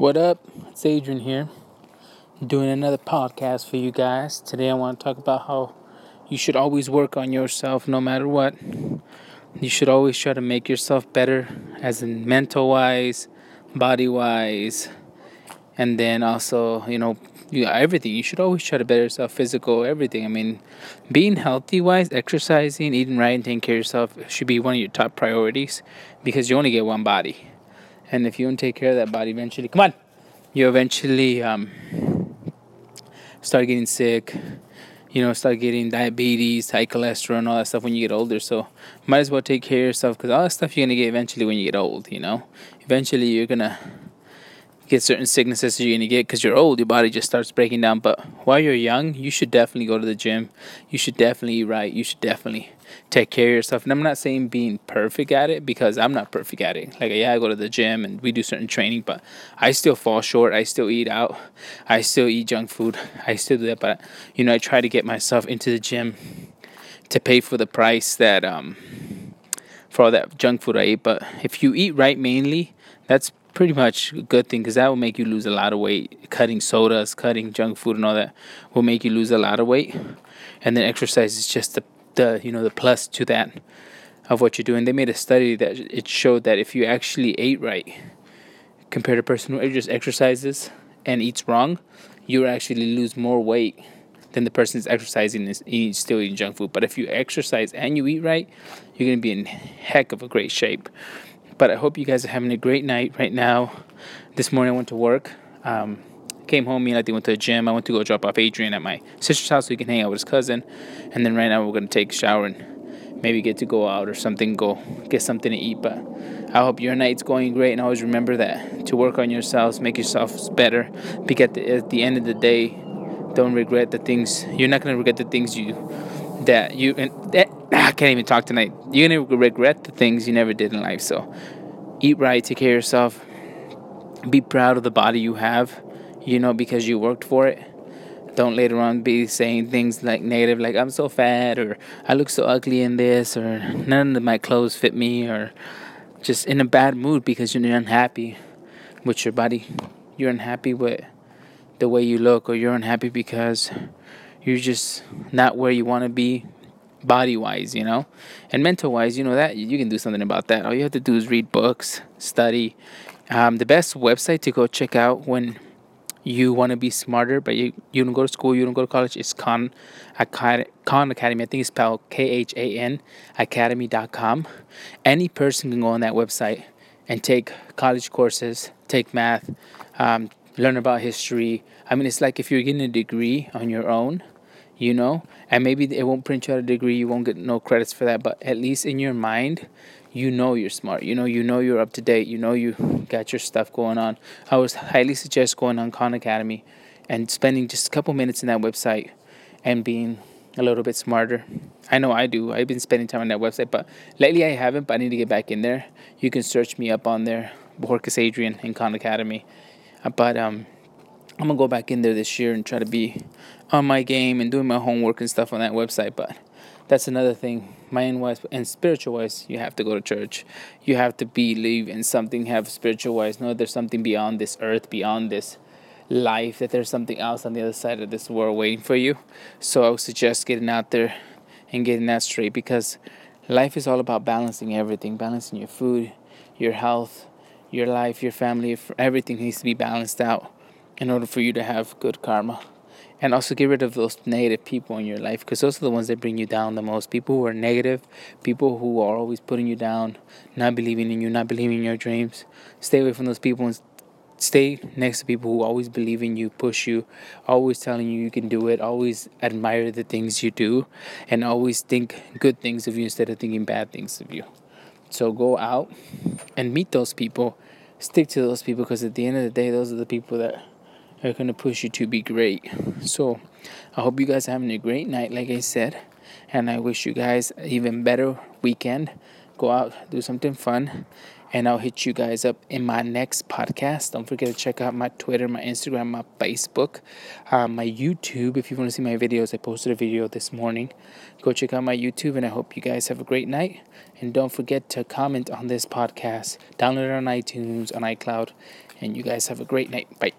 What up? It's Adrian here, doing another podcast for you guys. Today I want to talk about how you should always work on yourself no matter what. You should always try to make yourself better, as in mental wise, body wise, and then also, you know, you everything. You should always try to better yourself, physical, everything. I mean, being healthy wise, exercising, eating right, and taking care of yourself should be one of your top priorities because you only get one body. And if you don't take care of that body, eventually, come on, you eventually um, start getting sick. You know, start getting diabetes, high cholesterol, and all that stuff when you get older. So, might as well take care of yourself because all that stuff you're gonna get eventually when you get old. You know, eventually you're gonna get certain sicknesses you're gonna get because you're old. Your body just starts breaking down. But while you're young, you should definitely go to the gym. You should definitely eat right. You should definitely take care of yourself. And I'm not saying being perfect at it because I'm not perfect at it. Like yeah, I go to the gym and we do certain training, but I still fall short. I still eat out. I still eat junk food. I still do that. But you know, I try to get myself into the gym to pay for the price that um for all that junk food I eat. But if you eat right mainly, that's pretty much a good thing because that will make you lose a lot of weight. Cutting sodas, cutting junk food, and all that will make you lose a lot of weight. And then exercise is just the, the you know the plus to that of what you're doing. They made a study that it showed that if you actually ate right compared to a person who just exercises and eats wrong, you actually lose more weight than the person who's exercising is eating, still eating junk food. But if you exercise and you eat right, you're gonna be in heck of a great shape. But I hope you guys are having a great night right now. This morning I went to work. Um, came home, me and I went to the gym. I went to go drop off Adrian at my sister's house so he can hang out with his cousin. And then right now we're gonna take a shower and maybe get to go out or something, go get something to eat. But I hope your night's going great and always remember that to work on yourselves, make yourselves better. Because at the, at the end of the day, don't regret the things you're not gonna regret the things you that you and that I can't even talk tonight. You're gonna regret the things you never did in life. So eat right, take care of yourself, be proud of the body you have, you know, because you worked for it. Don't later on be saying things like negative, like I'm so fat, or I look so ugly in this, or none of my clothes fit me, or just in a bad mood because you're unhappy with your body. You're unhappy with the way you look, or you're unhappy because you're just not where you want to be body wise, you know, and mental wise, you know that you can do something about that. All you have to do is read books, study. Um, the best website to go check out when you want to be smarter, but you, you don't go to school, you don't go to college, is Khan, Khan Academy. I think it's spelled K H A N Academy.com. Any person can go on that website and take college courses, take math, um, learn about history. I mean, it's like if you're getting a degree on your own you know and maybe it won't print you out a degree you won't get no credits for that but at least in your mind you know you're smart. You know you know you're up to date. You know you got your stuff going on. I would highly suggest going on khan academy and spending just a couple minutes in that website and being a little bit smarter. I know i do. I've been spending time on that website but lately i haven't but i need to get back in there. You can search me up on there Borkus Adrian in Khan Academy but um I'm gonna go back in there this year and try to be on my game and doing my homework and stuff on that website. But that's another thing. Mind wise and spiritual wise, you have to go to church. You have to believe in something. Have spiritual wise. Know there's something beyond this earth, beyond this life. That there's something else on the other side of this world waiting for you. So I would suggest getting out there and getting that straight because life is all about balancing everything. Balancing your food, your health, your life, your family. Everything needs to be balanced out in order for you to have good karma. And also get rid of those negative people in your life because those are the ones that bring you down the most. People who are negative, people who are always putting you down, not believing in you, not believing in your dreams. Stay away from those people and stay next to people who always believe in you, push you, always telling you you can do it, always admire the things you do, and always think good things of you instead of thinking bad things of you. So go out and meet those people. Stick to those people because at the end of the day, those are the people that are going to push you to be great. So I hope you guys are having a great night, like I said. And I wish you guys even better weekend. Go out, do something fun. And I'll hit you guys up in my next podcast. Don't forget to check out my Twitter, my Instagram, my Facebook, uh, my YouTube. If you want to see my videos, I posted a video this morning. Go check out my YouTube, and I hope you guys have a great night. And don't forget to comment on this podcast, download it on iTunes, on iCloud, and you guys have a great night. Bye.